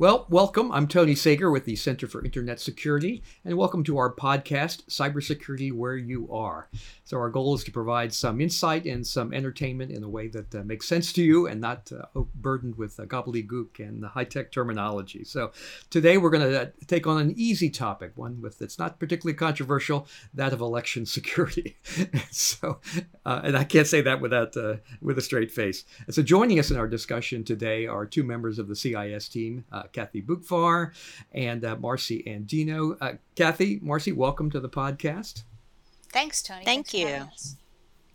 Well, welcome. I'm Tony Sager with the Center for Internet Security, and welcome to our podcast, Cybersecurity Where You Are. So, our goal is to provide some insight and some entertainment in a way that uh, makes sense to you and not uh, burdened with uh, gobbledygook and high tech terminology. So, today we're going to uh, take on an easy topic, one with that's not particularly controversial, that of election security. so, uh, and I can't say that without uh, with a straight face. And so, joining us in our discussion today are two members of the CIS team. Kathy Boockvar and uh, Marci Andino. Uh, Kathy, Marci, welcome to the podcast. Thanks, Tony. Thank Thanks you.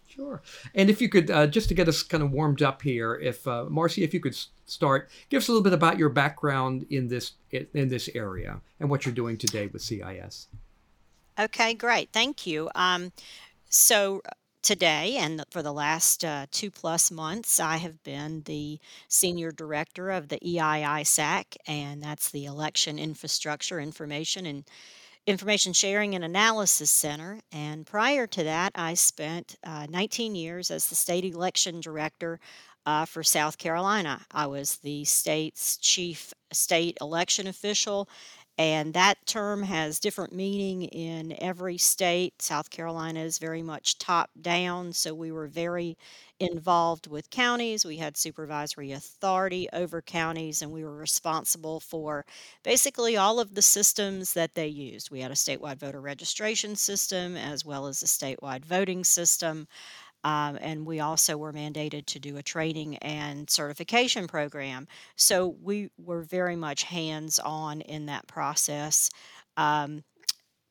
Sure. And if you could, uh, just to get us kind of warmed up here, if uh, Marci, if you could start, give us a little bit about your background in this in this area and what you're doing today with CIS. Okay, great. Thank you. Um, so today and for the last uh, two plus months, I have been the senior director of the EI-ISAC, and that's the Election Infrastructure Information and Information Sharing and Analysis Center. And prior to that, I spent uh, 19 years as the state election director uh, for South Carolina. I was the state's chief state election official and that term has different meaning in every state. South Carolina is very much top down, so we were very involved with counties. We had supervisory authority over counties, and we were responsible for basically all of the systems that they used. We had a statewide voter registration system as well as a statewide voting system. Um, and we also were mandated to do a training and certification program. So we were very much hands on in that process. Um,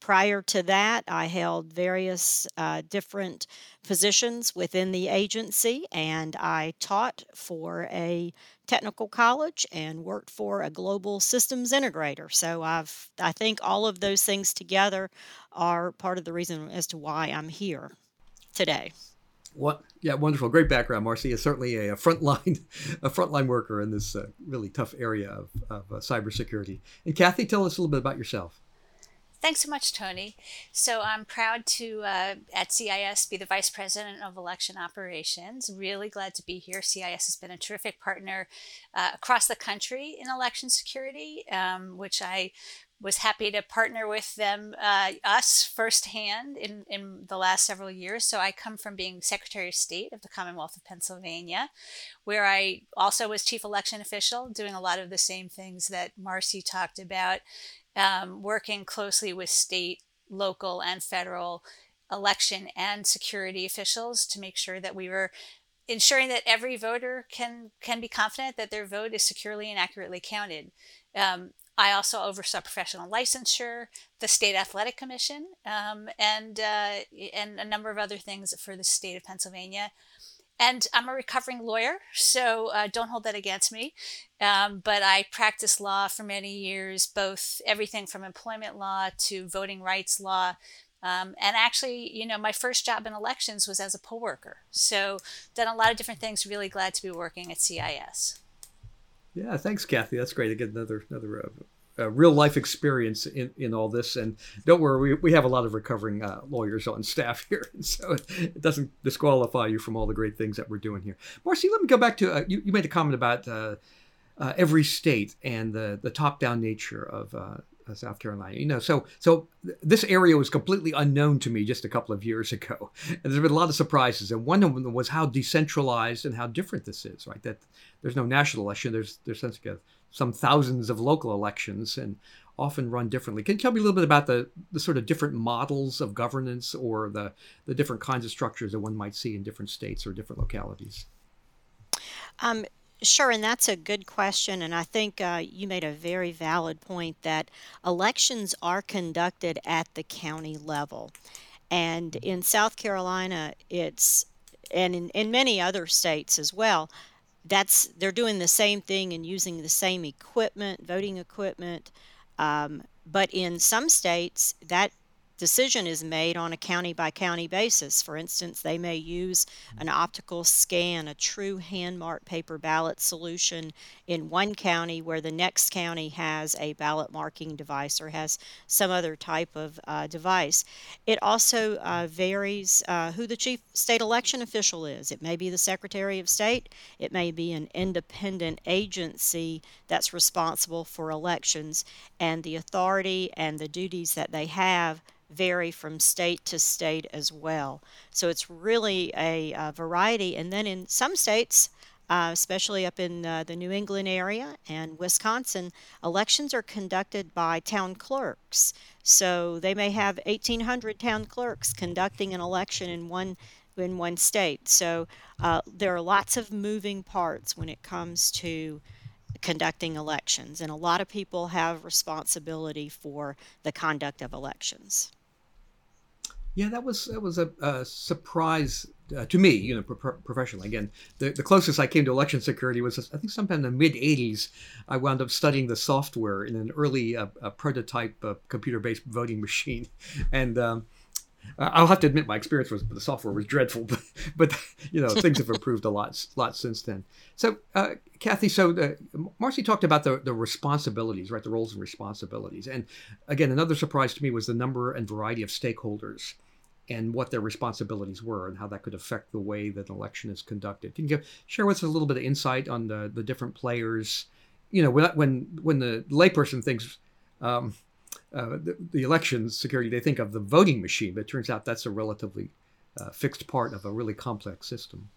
prior to that, I held various uh, different positions within the agency, and I taught for a technical college and worked for a global systems integrator. So I've I think all of those things together are part of the reason as to why I'm here today. What? Yeah, wonderful, great background. Marci is certainly a, a frontline, a frontline worker in this uh, really tough area of, of uh, cybersecurity. And Kathy, tell us a little bit about yourself. Thanks so much, Tony. So I'm proud to, uh, at CIS, be the Vice President of Election Operations. Really glad to be here. CIS has been a terrific partner uh, across the country in election security, um, which I was happy to partner with them, uh, us firsthand in, in the last several years. So I come from being Secretary of State of the Commonwealth of Pennsylvania, where I also was Chief Election Official, doing a lot of the same things that Marci talked about, um, working closely with state, local, and federal election and security officials to make sure that we were ensuring that every voter can can be confident that their vote is securely and accurately counted. Um, I also oversaw professional licensure, the state athletic commission, um, and uh, and a number of other things for the state of Pennsylvania. And I'm a recovering lawyer, so uh, don't hold that against me. Um, but I practiced law for many years, both everything from employment law to voting rights law. Um, and actually, you know, my first job in elections was as a poll worker. So, done a lot of different things. Really glad to be working at CIS. Yeah, thanks, Kathy. That's great to get another another uh, uh, real life experience in, in all this. And don't worry, we, we have a lot of recovering uh, lawyers on staff here, so it, it, doesn't disqualify you from all the great things that we're doing here. Marci, let me go back to uh, you. You made a comment about uh, uh, every state and the the top down nature of South Carolina. You know, so so this area was completely unknown to me just a couple of years ago, and there's been a lot of surprises. And one of them was how decentralized and how different this is. Right, that there's no national election. There's there's some thousands of local elections, and often run differently. Can you tell me a little bit about the, the sort of different models of governance or the, the different kinds of structures that one might see in different states or different localities? Um, Sure, and that's a good question. And I think uh, you made a very valid point that elections are conducted at the county level. And in South Carolina, it's, and in, in many other states as well, that's they're doing the same thing and using the same equipment, voting equipment, um, but in some states, that decision is made on a county by county basis. For instance, they may use an optical scan, a true hand marked paper ballot solution in one county where the next county has a ballot marking device or has some other type of uh, device. It also uh, varies uh, who the chief state election official is. It may be the Secretary of State, it may be an independent agency that's responsible for elections, and the authority and the duties that they have vary from state to state as well. So it's really a, a variety. And then in some states, uh, especially up in uh, the New England area and Wisconsin, elections are conducted by town clerks. So they may have 1,800 town clerks conducting an election in one in one state. So uh, there are lots of moving parts when it comes to conducting elections, and a lot of people have responsibility for the conduct of elections. Yeah, that was that was a, a surprise uh, to me, you know, pro- professionally. Again, the, the closest I came to election security was, I think, sometime in the mid '80s. I wound up studying the software in an early uh, prototype uh, computer-based voting machine, and um, I'll have to admit my experience was the software was dreadful, but but you know things have improved a lot lot since then. So, uh, Kathy, so uh, Marci talked about the the responsibilities, right? The roles and responsibilities, and again, another surprise to me was the number and variety of stakeholders and what their responsibilities were and how that could affect the way that an election is conducted. Can you share with us a little bit of insight on the, the different players? You know, when when, when the layperson thinks um, uh, the, the, election security, they think of the voting machine, but it turns out that's a relatively uh, fixed part of a really complex system.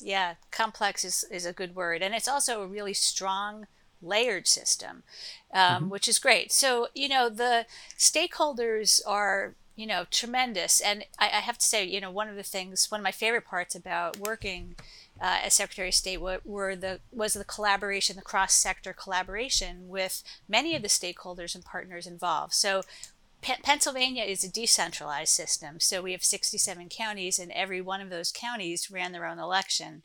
Yeah, complex is, is a good word. And it's also a really strong layered system, um, mm-hmm. which is great. So, you know, the stakeholders are you know, tremendous. And I, I, have to say, you know, one of the things, one of my favorite parts about working uh, as Secretary of State were, were, the was the collaboration, the cross sector collaboration with many of the stakeholders and partners involved. So. Pennsylvania is a decentralized system, so we have 67 counties, and every one of those counties ran their own election.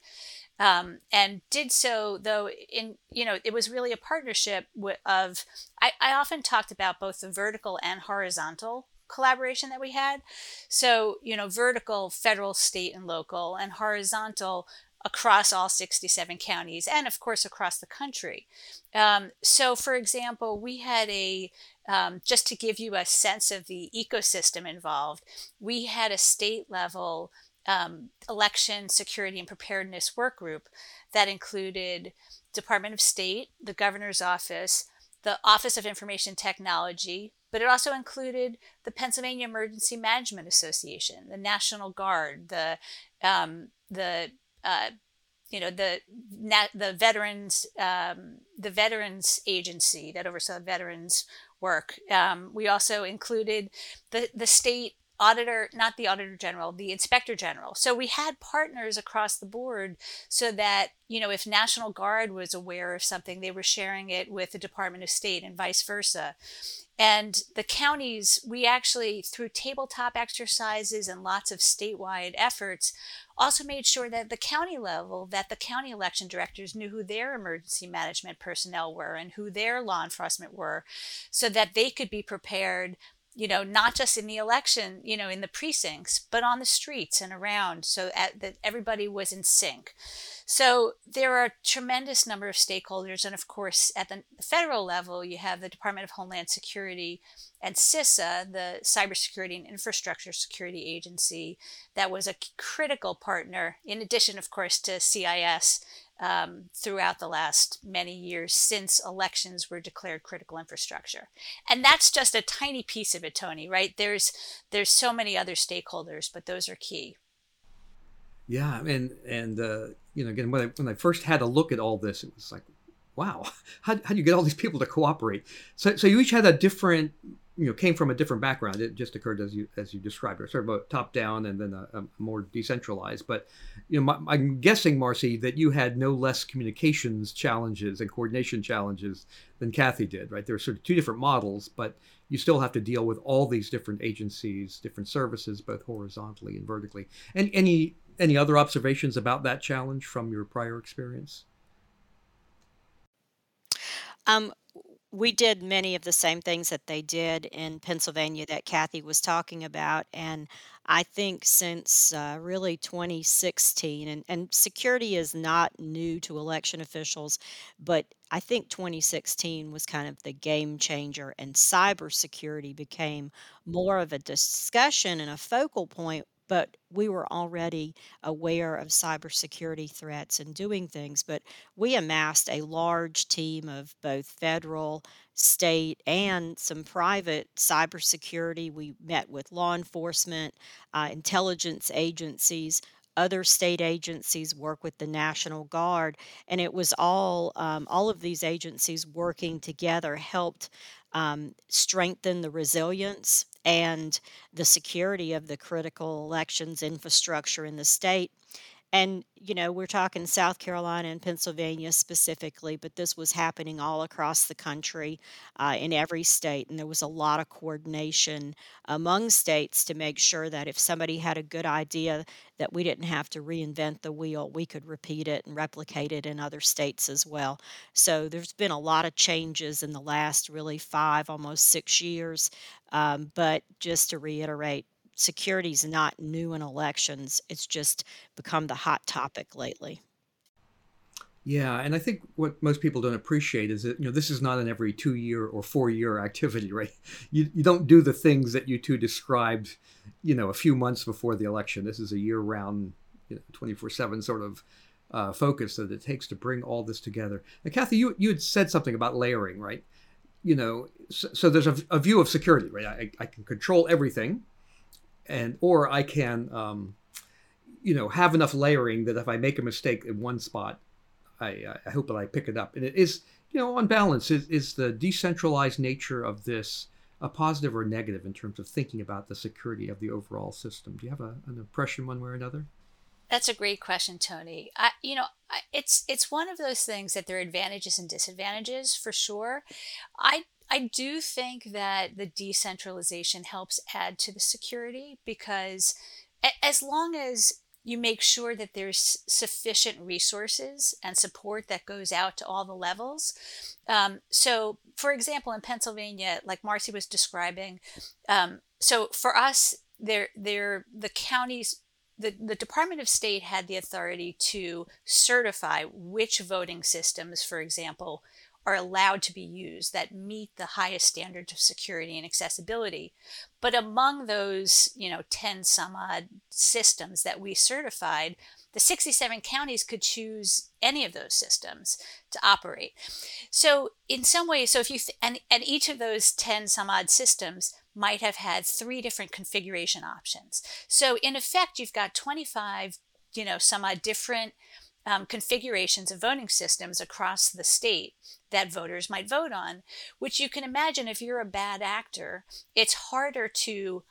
Um, and did so though in you know it was really a partnership of I, I often talked about both the vertical and horizontal collaboration that we had. So, you know, vertical, federal, state, and local, and horizontal across all 67 counties and, of course, across the country. Um, so, for example, we had a um, just to give you a sense of the ecosystem involved, we had a state level um, election security and preparedness work group that included Department of State, the governor's office, the Office of Information Technology, but it also included the Pennsylvania Emergency Management Association, the National Guard, the um, the uh, you know the the veterans um, the veterans agency that oversaw veterans work. Um, we also included the the state auditor, not the auditor general, the inspector general. So we had partners across the board so that, you know, if National Guard was aware of something, they were sharing it with the Department of State and vice versa. And the counties, we actually, through tabletop exercises and lots of statewide efforts, also made sure that the county level, that the county election directors knew who their emergency management personnel were and who their law enforcement were, so that they could be prepared you know, not just in the election, you know, in the precincts, but on the streets and around, so at, that everybody was in sync. So there are a tremendous number of stakeholders, and of course, at the federal level, you have the Department of Homeland Security and CISA, the Cybersecurity and Infrastructure Security Agency, that was a critical partner, in addition, of course, to CIS um, throughout the last many years since elections were declared critical infrastructure. And that's just a tiny piece of it, Tony, right? There's there's so many other stakeholders, but those are key. Yeah, and and uh, you know, again, when I, when I first had a look at all this, it was like, wow, how how do you get all these people to cooperate? So so you each had a different you know came from a different background. It just occurred as you as you described it, sort of a top down and then a, a more decentralized. But you know, my, I'm guessing Marci that you had no less communications challenges and coordination challenges than Kathy did, right? There are sort of two different models, but you still have to deal with all these different agencies, different services, both horizontally and vertically. And any any other observations about that challenge from your prior experience? Um, we did many of the same things that they did in Pennsylvania that Kathy was talking about. And I think since uh, really 2016, and, and security is not new to election officials, but I think 2016 was kind of the game changer, and cybersecurity became more of a discussion and a focal point but we were already aware of cybersecurity threats and doing things. But we amassed a large team of both federal, state, and some private cybersecurity. We met with law enforcement, uh, intelligence agencies. Other state agencies work with the National Guard, and it was all um, all of these agencies working together helped um, strengthen the resilience and the security of the critical elections infrastructure in the state. And, you know, we're talking South Carolina and Pennsylvania specifically, but this was happening all across the country uh, in every state. And there was a lot of coordination among states to make sure that if somebody had a good idea, that we didn't have to reinvent the wheel. We could repeat it and replicate it in other states as well. So there's been a lot of changes in the last really five, almost six years. Um, but just to reiterate, security is not new in elections. It's just become the hot topic lately. Yeah, and I think what most people don't appreciate is that you know this is not an every two year or four year activity, right? You you don't do the things that you two described, you know, a few months before the election. This is a year round, twenty four seven sort of uh, focus that it takes to bring all this together. And Kathy, you you had said something about layering, right? You know, so, so there's a, a, view of security, right? I, I can control everything, and or I can, um, you know, have enough layering that if I make a mistake in one spot, I, I hope that I pick it up. And it is, you know, on balance, is, is the decentralized nature of this a positive or negative in terms of thinking about the security of the overall system? Do you have a, an impression one way or another? That's a great question, Tony. I, you know, it's it's one of those things that there are advantages and disadvantages for sure. I I do think that the decentralization helps add to the security because as long as you make sure that there's sufficient resources and support that goes out to all the levels. Um, so, for example, in Pennsylvania, like Marci was describing, um, so for us, there, there, the counties the, the Department of State had the authority to certify which voting systems, for example, are allowed to be used that meet the highest standards of security and accessibility. But among those, you know, 10 some odd systems that we certified, the 67 counties could choose any of those systems to operate. So in some ways, so if you, th- and, and each of those 10 some odd systems might have had three different configuration options. So in effect, you've got 25, you know, some odd different um, configurations of voting systems across the state that voters might vote on, which you can imagine if you're a bad actor, it's harder to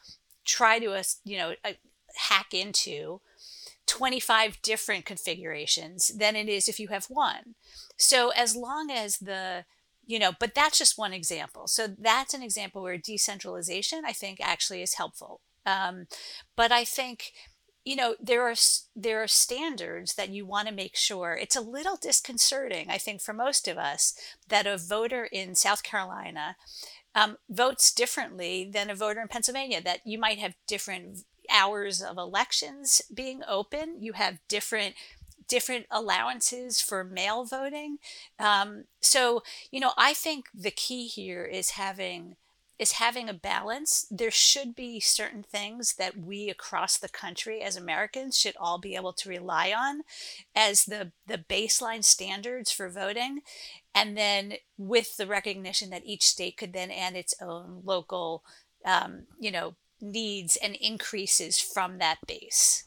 try to, uh, you know, uh, hack into 25 different configurations than it is if you have one. So as long as the you know but that's just one example so that's an example where decentralization i think actually is helpful um, but i think you know there are there are standards that you want to make sure it's a little disconcerting i think for most of us that a voter in south carolina um, votes differently than a voter in pennsylvania that you might have different hours of elections being open you have different different allowances for mail voting. Um, so, you know, I think the key here is having is having a balance. There should be certain things that we across the country as Americans should all be able to rely on as the the baseline standards for voting. And then with the recognition that each state could then add its own local um, you know, needs and increases from that base.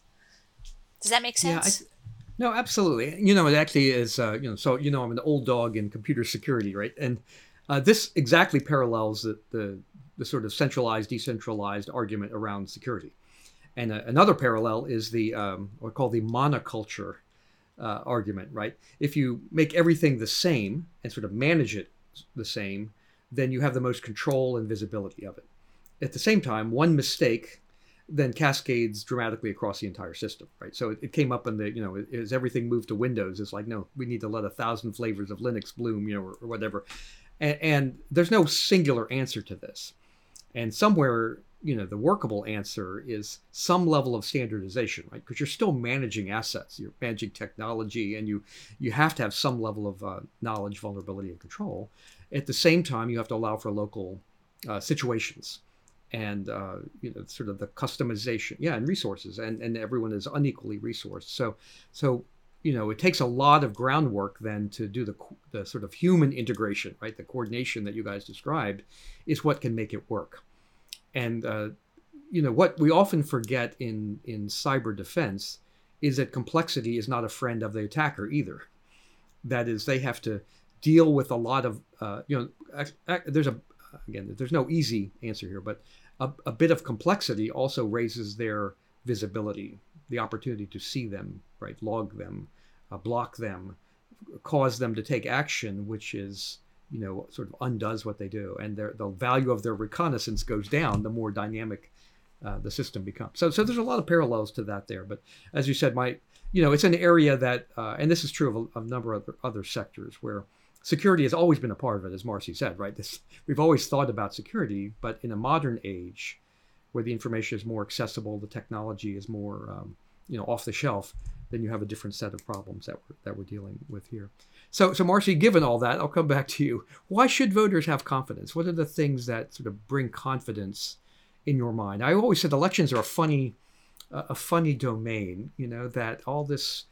Does that make sense? Yeah, no, absolutely. You know, it actually is. Uh, you know, so you know, I'm an old dog in computer security, right? And uh, this exactly parallels the, the, the sort of centralized, decentralized argument around security. And uh, another parallel is the um, what I call the monoculture uh, argument, right? If you make everything the same and sort of manage it the same, then you have the most control and visibility of it. At the same time, one mistake then cascades dramatically across the entire system, right? So it, it came up in the, you know, as everything moved to Windows, it's like, no, we need to let a thousand flavors of Linux bloom, you know, or, or whatever. And, and there's no singular answer to this. And somewhere, you know, the workable answer is some level of standardization, right? Because you're still managing assets, you're managing technology, and you you have to have some level of uh, knowledge, vulnerability, and control. At the same time, you have to allow for local uh, situations and uh, you know sort of the customization yeah and resources and and everyone is unequally resourced so so you know it takes a lot of groundwork then to do the the sort of human integration right? The coordination that you guys described is what can make it work. And uh, you know what we often forget in in cyber defense is that complexity is not a friend of the attacker either. That is they have to deal with a lot of uh, you know there's a again there's no easy answer here but a, a bit of complexity also raises their visibility, the opportunity to see them, right, log them, uh, block them, cause them to take action, which is you know sort of undoes what they do, and their, the value of their reconnaissance goes down the more dynamic uh, the system becomes. So so there's a lot of parallels to that there. But as you said, my you know it's an area that, uh, and this is true of a, a number of other, other sectors where security has always been a part of it, as Marci said, right? This we've always thought about security, but in a modern age, where the information is more accessible, the technology is more, um, you know, off the shelf, then you have a different set of problems that we're, that we're dealing with here. So, so Marci, given all that, I'll come back to you. Why should voters have confidence? What are the things that sort of bring confidence in your mind? I always said elections are a funny, uh, a funny domain. You know that all this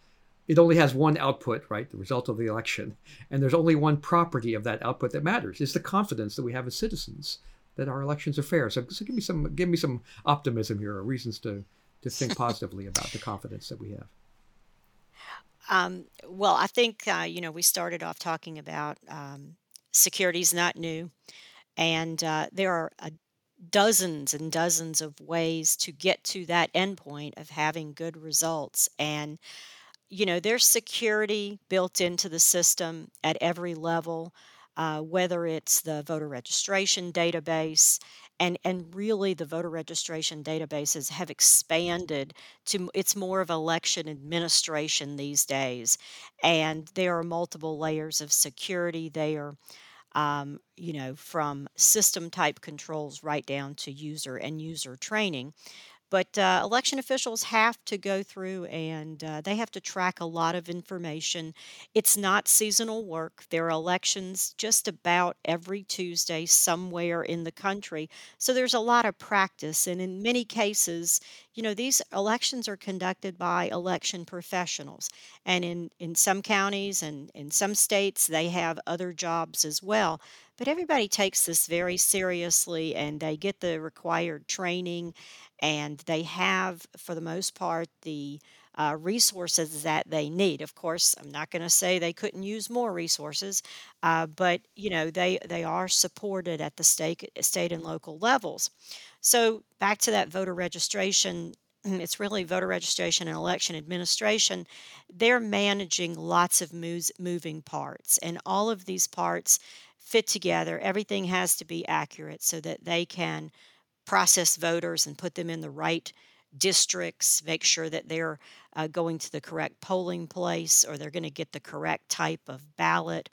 it only has one output, right? The result of the election. And there's only one property of that output that matters. Is the confidence that we have as citizens that our elections are fair. So, so give me some give me some optimism here or reasons to to think positively about the confidence that we have. Um, well, I think uh, you know we started off talking about um, security is not new, and uh, there are a dozens and dozens of ways to get to that endpoint of having good results and you know, there's security built into the system at every level, uh, whether it's the voter registration database, and and really the voter registration databases have expanded to it's more of election administration these days, and there are multiple layers of security there. Um, you know, from system type controls right down to user and user training. But uh, election officials have to go through and uh, they have to track a lot of information. It's not seasonal work. There are elections just about every Tuesday somewhere in the country. So there's a lot of practice. And in many cases, you know, these elections are conducted by election professionals. And in, in some counties and in some states, they have other jobs as well. But everybody takes this very seriously and they get the required training and they have, for the most part, the uh, resources that they need. Of course, I'm not going to say they couldn't use more resources, uh, but you know they they are supported at the state state and local levels. So back to that voter registration. It's really voter registration and election administration. They're managing lots of moves, moving parts, and all of these parts fit together. Everything has to be accurate so that they can process voters and put them in the right districts, make sure that they're uh, going to the correct polling place or they're going to get the correct type of ballot.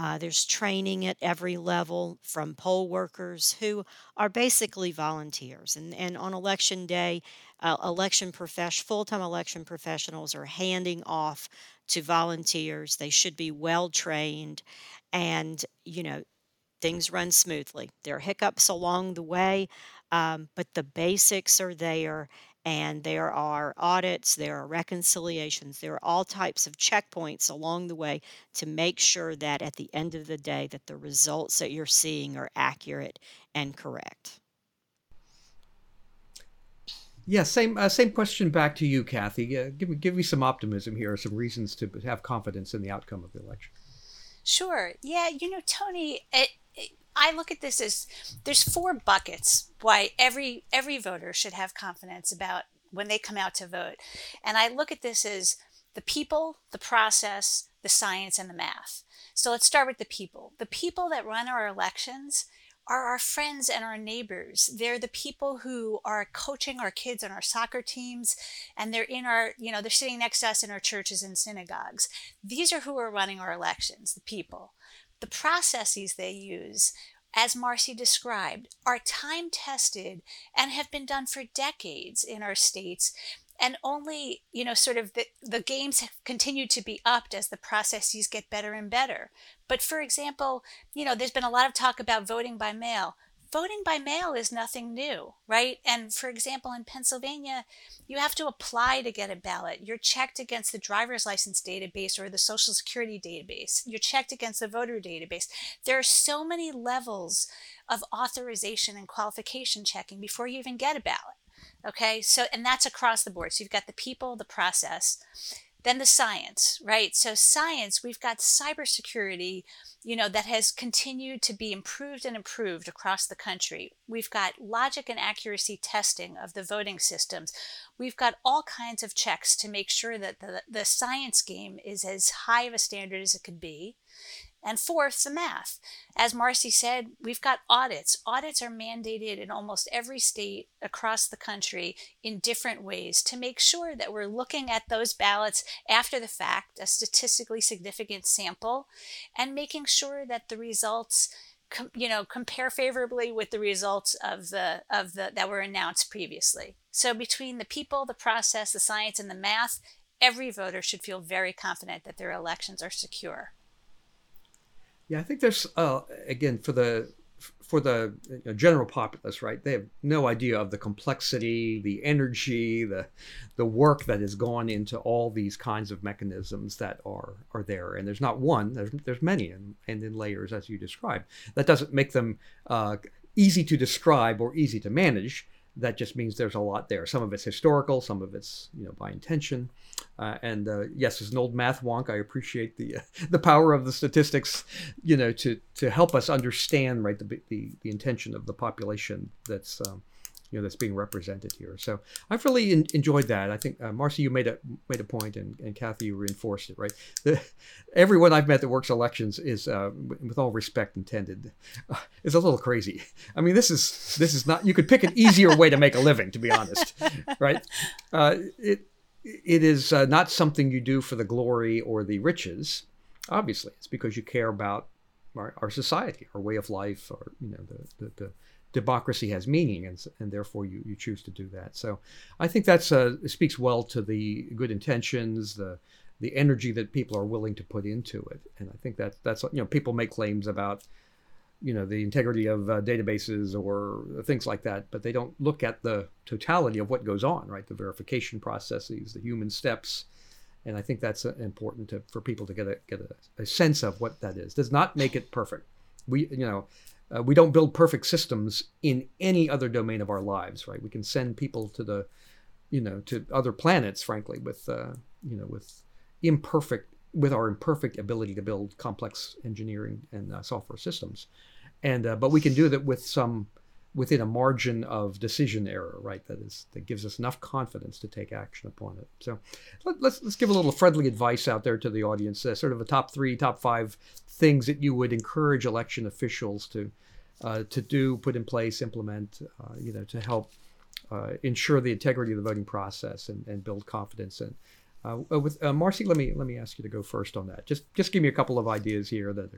Uh, there's training at every level from poll workers who are basically volunteers. And, and on election day, uh, election profession, full-time election professionals are handing off to volunteers. They should be well trained, and you know things run smoothly. There are hiccups along the way, um, but the basics are there and there are audits, there are reconciliations, there are all types of checkpoints along the way to make sure that at the end of the day that the results that you're seeing are accurate and correct. Yeah, same uh, same question back to you, Kathy. Uh, give me give me some optimism here, some reasons to have confidence in the outcome of the election. Sure. Yeah, you know, Tony, it, I look at this as there's four buckets why every every voter should have confidence about when they come out to vote. And I look at this as the people, the process, the science and the math. So let's start with the people. The people that run our elections are our friends and our neighbors. They're the people who are coaching our kids on our soccer teams and they're in our, you know, they're sitting next to us in our churches and synagogues. These are who are running our elections, the people. The processes they use, as Marci described, are time tested and have been done for decades in our states. And only, you know, sort of the, the games have continued to be upped as the processes get better and better. But for example, you know, there's been a lot of talk about voting by mail voting by mail is nothing new, right? And for example, in Pennsylvania, you have to apply to get a ballot. You're checked against the driver's license database or the social security database. You're checked against the voter database. There are so many levels of authorization and qualification checking before you even get a ballot. Okay, so and that's across the board. So you've got the people, the process, then the science, right? So science, we've got cybersecurity, you know, that has continued to be improved and improved across the country. We've got logic and accuracy testing of the voting systems. We've got all kinds of checks to make sure that the, the science game is as high of a standard as it could be. And fourth, the math. As Marci said, we've got audits. Audits are mandated in almost every state across the country in different ways to make sure that we're looking at those ballots after the fact, a statistically significant sample, and making sure that the results Com, you know compare favorably with the results of the of the that were announced previously so between the people the process the science and the math every voter should feel very confident that their elections are secure yeah, I think there's uh, again for the for the general populace, right? They have no idea of the complexity, the energy, the the work that has gone into all these kinds of mechanisms that are are there. And there's not one. There's there's many, and, and in layers as you described. That doesn't make them uh, easy to describe or easy to manage that just means there's a lot there. Some of it's historical, some of it's you know by intention. Uh, and uh, yes, as an old math wonk, I appreciate the uh, the power of the statistics, you know, to to help us understand right the the, the intention of the population that's um, you know that's being represented here. So I've really in, enjoyed that. I think uh, Marci, you made a made a point, and, and Kathy, you reinforced it. Right, the, everyone I've met that works elections is, uh, with all respect intended, uh, is a little crazy. I mean, this is this is not. You could pick an easier way to make a living, to be honest. Right, uh, it it is uh, not something you do for the glory or the riches. Obviously, it's because you care about our, our society, our way of life, or you know the, the, the democracy has meaning, and, and therefore you, you choose to do that. So I think that's uh, speaks well to the good intentions, the the energy that people are willing to put into it, and I think that that's you know people make claims about you know the integrity of uh, databases or things like that, but they don't look at the totality of what goes on, right? The verification processes, the human steps, and I think that's uh, important to, for people to get a get a, a sense of what that is. Does not make it perfect. We you know uh, we don't build perfect systems in any other domain of our lives, right? We can send people to the, you know, to other planets, frankly, with, uh, you know, with imperfect, with our imperfect ability to build complex engineering and uh, software systems, and uh, but we can do that with some within a margin of decision error, right? That is that gives us enough confidence to take action upon it. So let, us let's, let's give a little friendly advice out there to the audience, uh, sort of a top three, top five things that you would encourage election officials to uh, to do, put in place, implement, uh, you know, to help uh, ensure the integrity of the voting process and, and build confidence. And uh, with uh, Marci, let me let me ask you to go first on that. Just just give me a couple of ideas here that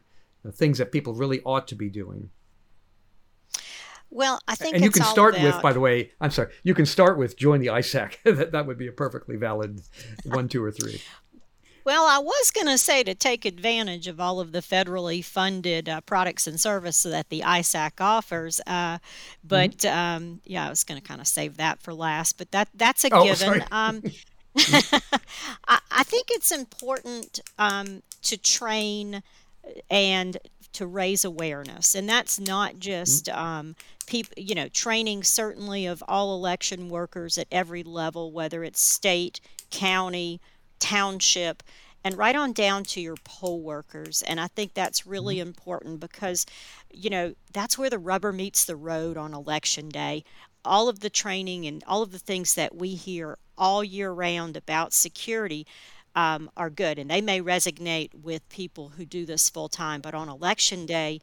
are things that people really ought to be doing. Well, I think and you can start about... with, by the way, I'm sorry, you can start with join the ISAC. that that would be a perfectly valid one, two, or three. Well, I was going to say to take advantage of all of the federally funded uh, products and services that the ISAC offers, uh, but mm-hmm. um, yeah, I was going to kind of save that for last. But that that's a oh, given. Um, I, I, think it's important um, to train and to raise awareness, and that's not just mm-hmm. um, people. You know, training certainly of all election workers at every level, whether it's state, county township, and right on down to your poll workers. And I think that's really mm-hmm. important because, you know, that's where the rubber meets the road on election day. All of the training and all of the things that we hear all year round about security um, are good, and they may resonate with people who do this full time. But on election day,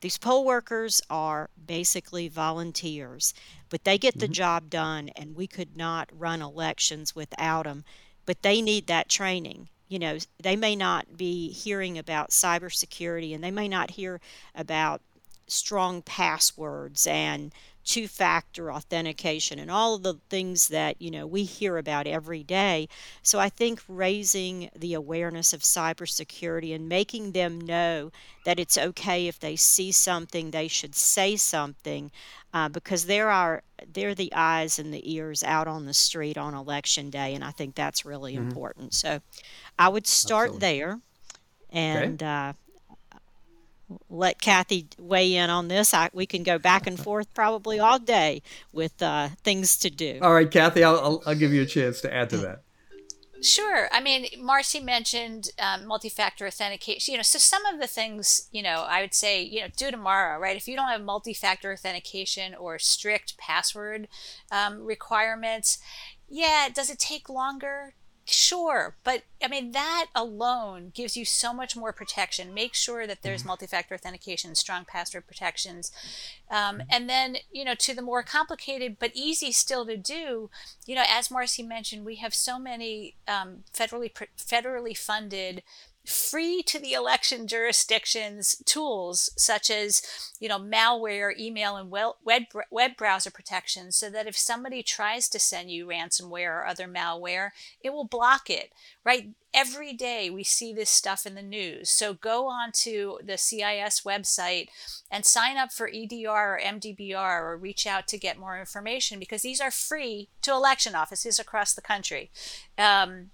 these poll workers are basically volunteers, but they get the mm-hmm. job done, and we could not run elections without them but they need that training you know, they may not be hearing about cybersecurity and they may not hear about strong passwords and two factor authentication and all of the things that you know we hear about every day so i think raising the awareness of cybersecurity and making them know that it's okay if they see something they should say something uh, because there are they're the eyes and the ears out on the street on election day and i think that's really mm-hmm. important so i would start Absolutely. there and okay. uh, let Kathy weigh in on this. I, we can go back and forth probably all day with uh, things to do. All right, Kathy, I'll, I'll, I'll, give you a chance to add to that. Sure. I mean, Marci mentioned um, multi-factor authentication. You know, so some of the things, you know, I would say, you know, do tomorrow, right? If you don't have multi-factor authentication or strict password um, requirements, yeah, does it take longer? Sure, but I mean that alone gives you so much more protection. Make sure that there's mm-hmm. multi-factor authentication, strong password protections, um, mm-hmm. and then you know to the more complicated but easy still to do. You know, as Marci mentioned, we have so many um, federally federally funded free to the election jurisdictions tools such as you know malware email and web, web browser protection so that if somebody tries to send you ransomware or other malware it will block it. Right every day we see this stuff in the news. So go on to the cis website and sign up for edr or mdbr or reach out to get more information because these are free to election offices across the country. Um,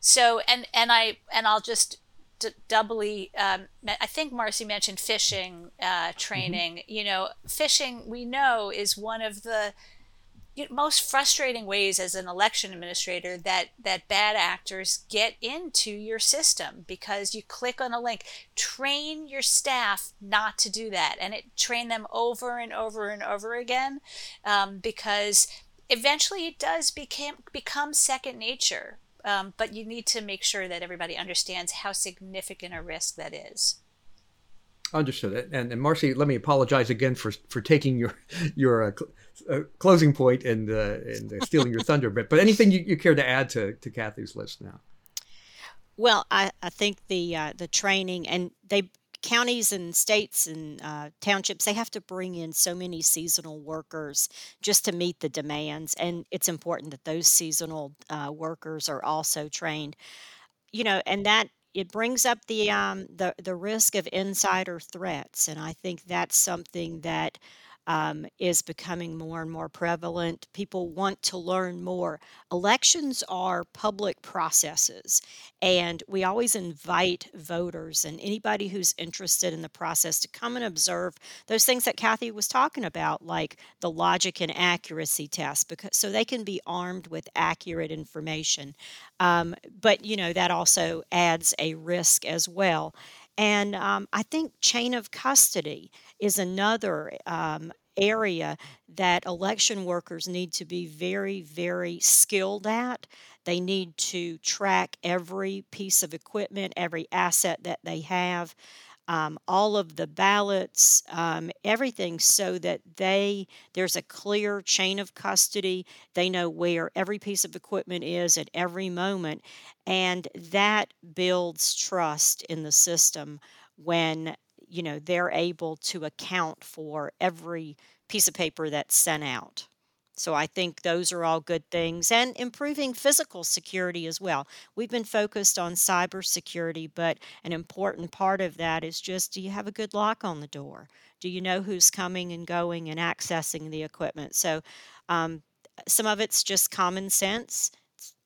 so and and i and i'll just d- doubly um, i think marci mentioned phishing uh, training. Mm-hmm. you know phishing we know is one of the most frustrating ways as an election administrator that that bad actors get into your system because you click on a link. Train your staff not to do that and it train them over and over and over again um, because eventually it does become become second nature um, but you need to make sure that everybody understands how significant a risk that is. Understood. And, and Marci, let me apologize again for for taking your your uh, cl- uh, closing point and uh, and uh, stealing your thunder a bit. But anything you, you care to add to, to Kathy's list now? Well, I, I think the uh, the training and they counties and states and uh, townships they have to bring in so many seasonal workers just to meet the demands and it's important that those seasonal uh, workers are also trained. You know and that it brings up the um, the the risk of insider threats and i think that's something that um, is becoming more and more prevalent. People want to learn more. Elections are public processes, and we always invite voters and anybody who's interested in the process to come and observe those things that Kathy was talking about, like the logic and accuracy test, because so they can be armed with accurate information. Um, but you know that also adds a risk as well. And um, I think chain of custody is another um, area that election workers need to be very, very skilled at. They need to track every piece of equipment, every asset that they have. Um, all of the ballots, um, everything, so that they there's a clear chain of custody. They know where every piece of equipment is at every moment, and that builds trust in the system when you know they're able to account for every piece of paper that's sent out. So I think those are all good things and improving physical security as well. We've been focused on cybersecurity, but an important part of that is just do you have a good lock on the door? Do you know who's coming and going and accessing the equipment? So um, some of it's just common sense.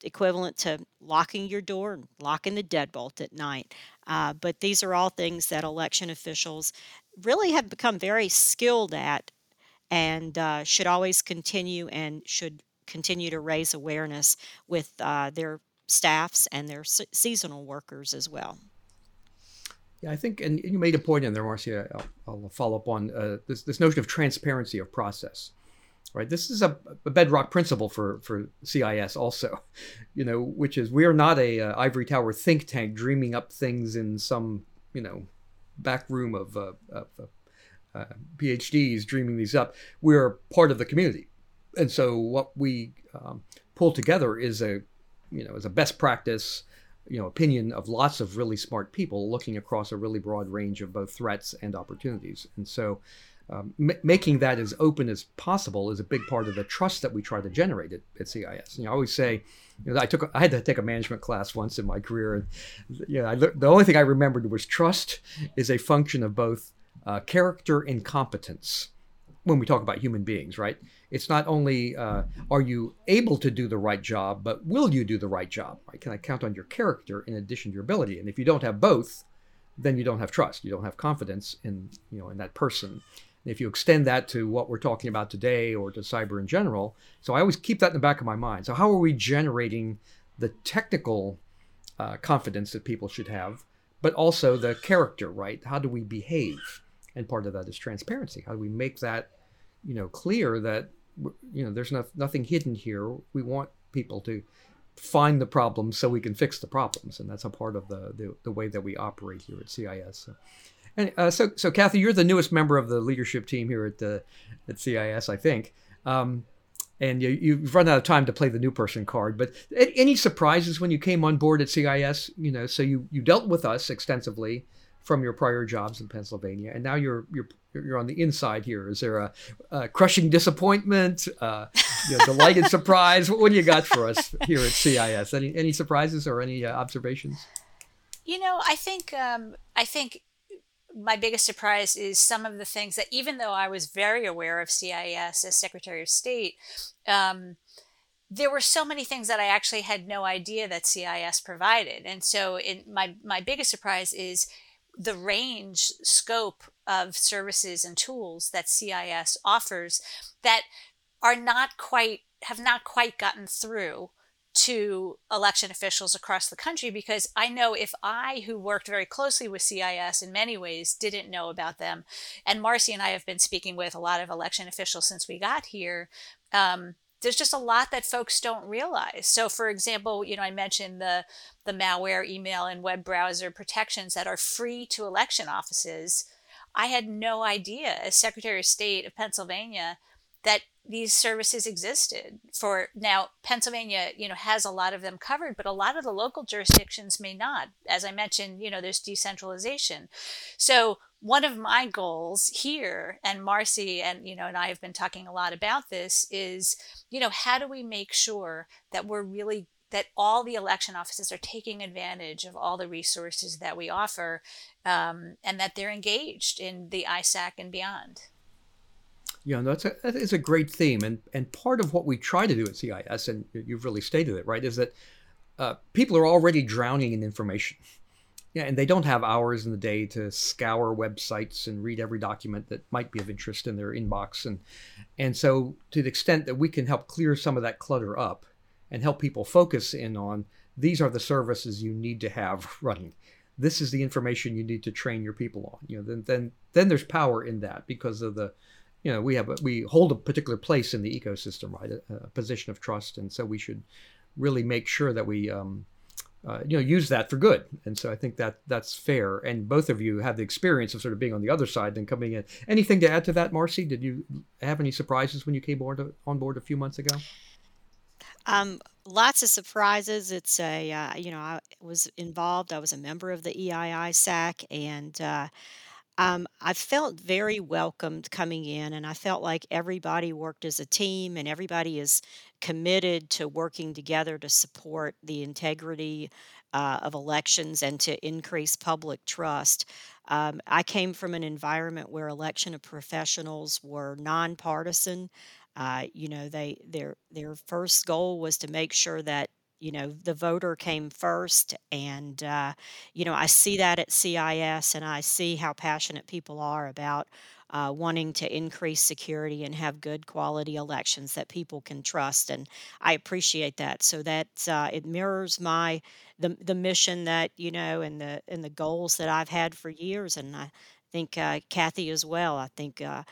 Equivalent to locking your door and locking the deadbolt at night. Uh, but these are all things that election officials really have become very skilled at and uh, should always continue and should continue to raise awareness with uh, their staffs and their se- seasonal workers as well. Yeah, I think, and you made a point in there, Marcia. I'll, I'll follow up on uh, this, this notion of transparency of process. Right, this is a, a, bedrock principle for for CIS also, you know, which is we are not a uh, ivory tower think tank dreaming up things in some you know back room of, uh, of uh, PhDs dreaming these up. We're part of the community, and so what we um, pull together is a you know is a best practice you know opinion of lots of really smart people looking across a really broad range of both threats and opportunities. And so, um, m- making that as open as possible is a big part of the trust that we try to generate at, at CIS. And I always say, you know, I took I had to take a management class once in my career, and you know, the only thing I remembered was trust is a function of both uh, character incompetence when we talk about human beings, right? It's not only uh, are you able to do the right job, but will you do the right job? Right? Can I count on your character in addition to your ability? And if you don't have both, then you don't have trust. You don't have confidence in you know in that person. And if you extend that to what we're talking about today or to cyber in general, so I always keep that in the back of my mind. So how are we generating the technical uh, confidence that people should have, but also the character, right? How do we behave? And part of that is transparency. How do we make that you know clear that you know there's no, nothing hidden here. We want people to find the problems so we can fix the problems. And that's a part of the the, the way that we operate here at cis so, and uh, so so kathy you're the newest member of the leadership team here at the at cis i think. Um, and you, you've run out of time to play the new person card. But any surprises when you came on board at CIS? You know, so you you dealt with us extensively from your prior jobs in Pennsylvania, and now you're you're you're on the inside here. Is there a, a crushing disappointment, uh, you know, delighted surprise? What, what, do you got for us here at CIS? Any any surprises or any uh, observations? You know, I think um, I think my biggest surprise is some of the things that, even though I was very aware of CIS as Secretary of State. Um, there were so many things that I actually had no idea that CIS provided. And so in my my biggest surprise is the range scope of services and tools that CIS offers that are not quite have not quite gotten through to election officials across the country because I know if I, who worked very closely with CIS in many ways, didn't know about them, and Marci and I have been speaking with a lot of election officials since we got here, um, there's just a lot that folks don't realize. So, for example, you know, I mentioned the the malware, email, and web browser protections that are free to election offices. I had no idea, as Secretary of State of Pennsylvania, that these services existed for now pennsylvania you know has a lot of them covered but a lot of the local jurisdictions may not as i mentioned you know there's decentralization so one of my goals here and marci and you know and i have been talking a lot about this is you know how do we make sure that we're really that all the election offices are taking advantage of all the resources that we offer um, and that they're engaged in the ISAC and beyond. Yeah, that's a, that is a great theme, and and part of what we try to do at CIS, and you've really stated it right, is that uh, people are already drowning in information. Yeah, and they don't have hours in the day to scour websites and read every document that might be of interest in their inbox, and and so to the extent that we can help clear some of that clutter up, and help people focus in on these are the services you need to have running. This is the information you need to train your people on. You know, then then then there's power in that because of the you know we have a, we hold a particular place in the ecosystem right a, a, position of trust and so we should really make sure that we um, uh, you know use that for good. And so i think that that's fair. And both of you have the experience of sort of being on the other side and coming in. Anything to add to that marci? Did you have any surprises when you came board, on board a few months ago? Um, lots of surprises. It's a, uh, you know, I was involved. I was a member of the EI-ISAC, and uh, um, I felt very welcomed coming in, and I felt like everybody worked as a team and everybody is committed to working together to support the integrity uh, of elections and to increase public trust. Um, I came from an environment where election professionals were nonpartisan. Uh, you know, they their their first goal was to make sure that you know the voter came first and uh, you know i see that at cis and i see how passionate people are about uh, wanting to increase security and have good quality elections that people can trust and i appreciate that. So that uh, it mirrors my the, the mission that you know and the and the goals that i've had for years and i think uh, kathy as well. I think uh,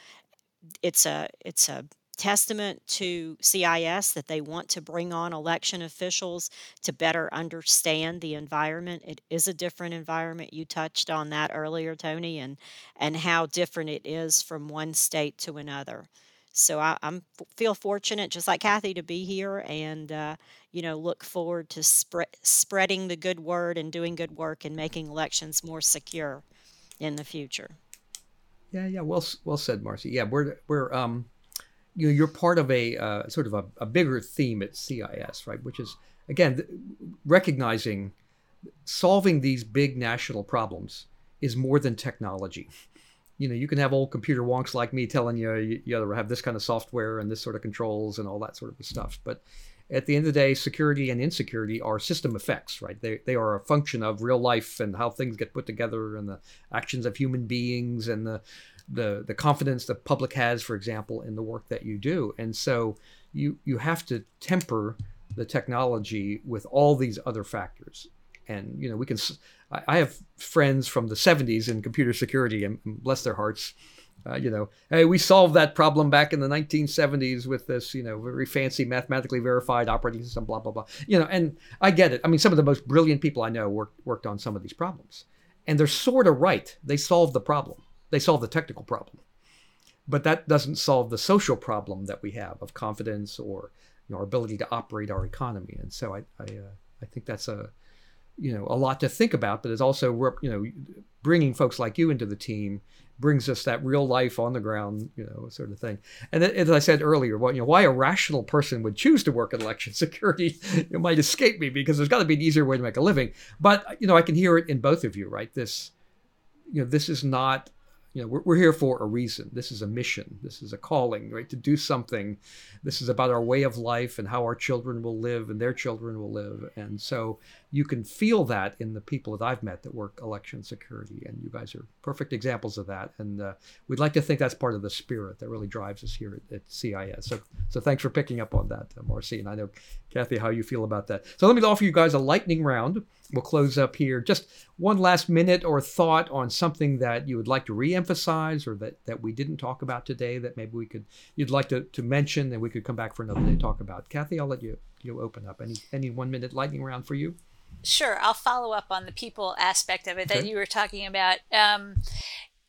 it's a it's a testament to CIS that they want to bring on election officials to better understand the environment. It is a different environment. You touched on that earlier, Tony, and and how different it is from one state to another. so I, am feel fortunate, just like Kathy, to be here, and uh, you know, look forward to spread spreading the good word and doing good work and making elections more secure in the future. Yeah, yeah, well, well said, Marci. Yeah, we're we're um, you know, you're part of a uh, sort of a, a bigger theme at CIS, right? Which is again th- recognizing solving these big national problems is more than technology. You know, you can have old computer wonks like me telling you you, you have this kind of software and this sort of controls and all that sort of stuff, but at the end of the day, security and insecurity are system effects, right? They, they are a function of real life and how things get put together and the actions of human beings and the, the, the confidence the public has, for example, in the work that you do. And so you, you have to temper the technology with all these other factors. And, you know, we can, I have friends from the 70s in computer security and bless their hearts uh, you know, hey, we solved that problem back in the 1970s with this, you know, very fancy mathematically verified operating system, blah blah blah. You know, and I get it. I mean, some of the most brilliant people I know worked worked on some of these problems, and they're sort of right. They solved the problem. They solve the technical problem, but that doesn't solve the social problem that we have of confidence or you know, our ability to operate our economy. And so I I, uh, I think that's a you know a lot to think about, but it's also you know bringing folks like you into the team brings us that real life on the ground, you know, sort of thing. And as I said earlier, what you know, why a rational person would choose to work in election security, it might escape me because there's got to be an easier way to make a living. But you know, I can hear it in both of you, right? This, you know, this is not you know, we're, we're here for a reason. This is a mission. This is a calling, right? To do something. This is about our way of life and how our children will live and their children will live. And so you can feel that in the people that I've met that work election security. And you guys are perfect examples of that. And uh, we'd like to think that's part of the spirit that really drives us here at, at CIS. So, so thanks for picking up on that, uh, Marci. And I know, Kathy, how you feel about that. So let me offer you guys a lightning round we'll close up here. Just one last minute or thought on something that you would like to reemphasize or that, that we didn't talk about today that maybe we could you'd like to, to mention and we could come back for another day to talk about. Kathy, I'll let you you open up. Any any one minute lightning round for you? Sure, I'll follow up on the people aspect of it okay. that you were talking about. Um,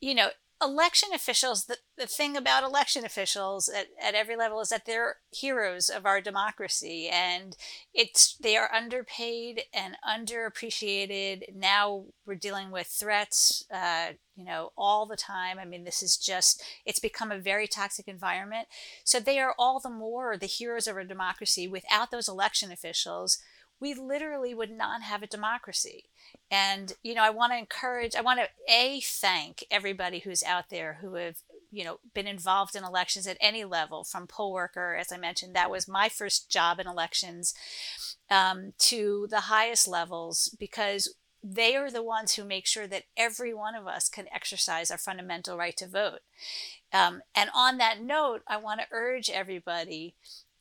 you know, election officials, the, the thing about election officials at, at every level is that they're heroes of our democracy and it's they are underpaid and underappreciated. Now we're dealing with threats, uh, you know, all the time. I mean, this is just, it's become a very toxic environment. So they are all the more the heroes of our democracy. Without those election officials, we literally would not have a democracy. And, you know, I want to encourage, I want to A, thank everybody who's out there who have, you know, been involved in elections at any level, from poll worker, as I mentioned, that was my first job in elections, um, to the highest levels, because they are the ones who make sure that every one of us can exercise our fundamental right to vote. Um, and on that note, I want to urge everybody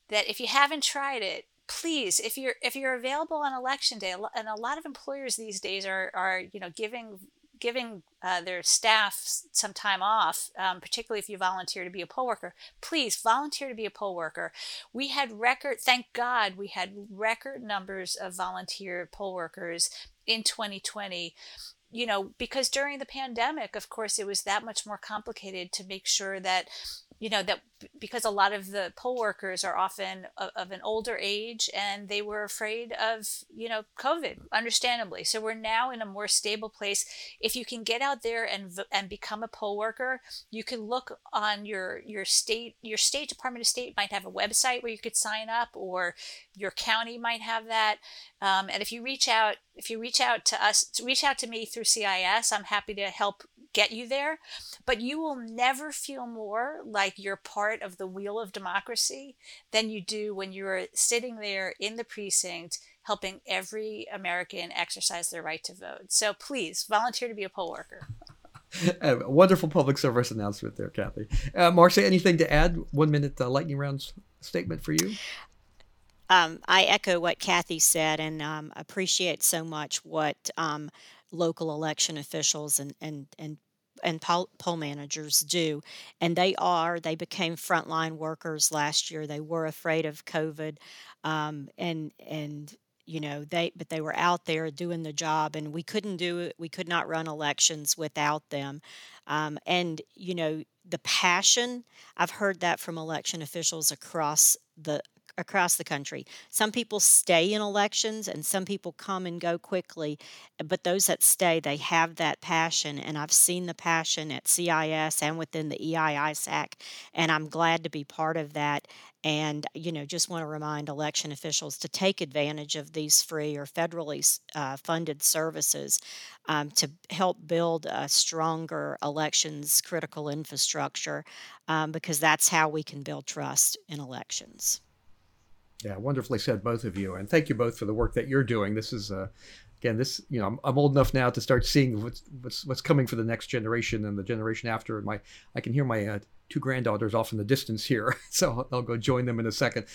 that if you haven't tried it, please if you're if you're available on election day and a lot of employers these days are are you know giving giving uh, their staff some time off, um, particularly if you volunteer to be a poll worker, please volunteer to be a poll worker. We had record, thank God, we had record numbers of volunteer poll workers in 2020 you know, because during the pandemic, of course, it was that much more complicated to make sure that you know that because a lot of the poll workers are often of, of, an older age and they were afraid of you know covid understandably. So we're now in a more stable place. If you can get out there and and become a poll worker you can look on your your state your state department of state might have a website where you could sign up or your county might have that. Um, and if you reach out if you reach out to us reach out to me through cis i'm happy to help get you there, but you will never feel more like you're part of the wheel of democracy than you do when you're sitting there in the precinct helping every American exercise their right to vote. So please volunteer to be a poll worker. a wonderful public service announcement there, Kathy. Uh, Marcia, anything to add? One minute uh, lightning round statement for you. Um, I echo what Kathy said and um, appreciate so much what um, local election officials and and and and poll, poll managers do and they are they became frontline workers last year. They were afraid of covid um, and and you know they but they were out there doing the job and we couldn't do it we could not run elections without them. Um, and you know the passion, I've heard that from election officials across the across the country. Some people stay in elections and some people come and go quickly, but those that stay, they have that passion. And I've seen the passion at CIS and within the EI-ISAC, and I'm glad to be part of that. And, you know, just want to remind election officials to take advantage of these free or federally uh, funded services um, to help build a stronger elections critical infrastructure um, because that's how we can build trust in elections. Yeah, wonderfully said, both of you, and thank you both for the work that you're doing. This is, uh, again, this you know, I'm, I'm, old enough now to start seeing what's what's what's coming for the next generation and the generation after. And my, I can hear my uh, two granddaughters off in the distance here, so I'll go join them in a second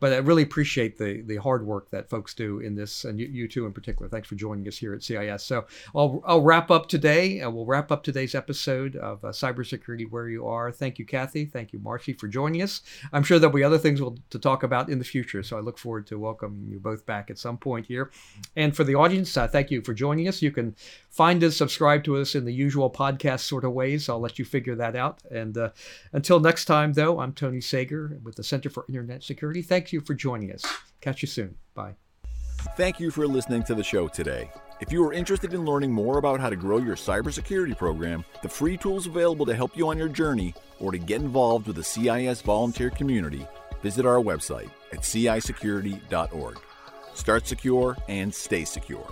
but I really appreciate the the hard work that folks do in this, and you, you too in particular. Thanks for joining us here at CIS. So I'll, I'll wrap up today. Uh, we'll wrap up today's episode of uh, Cybersecurity Where You Are. Thank you, Kathy. Thank you, Marci, for joining us. I'm sure there'll be other things we'll, to talk about in the future, so I look forward to welcoming you both back at some point here. And for the audience, uh, thank you for joining us. You can find us, subscribe to us in the usual podcast sort of ways. I'll let you figure that out. And uh, until next time, though, I'm Tony Sager with the Center for Internet Security. Thank you for joining us. Catch you soon. Bye. Thank you for listening to the show today. If you are interested in learning more about how to grow your cybersecurity program, the free tools available to help you on your journey, or to get involved with the CIS volunteer community, visit our website at cisecurity.org. Start secure and stay secure.